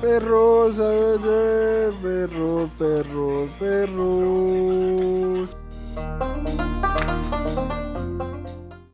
Perros, a eh, perro, perro, perro.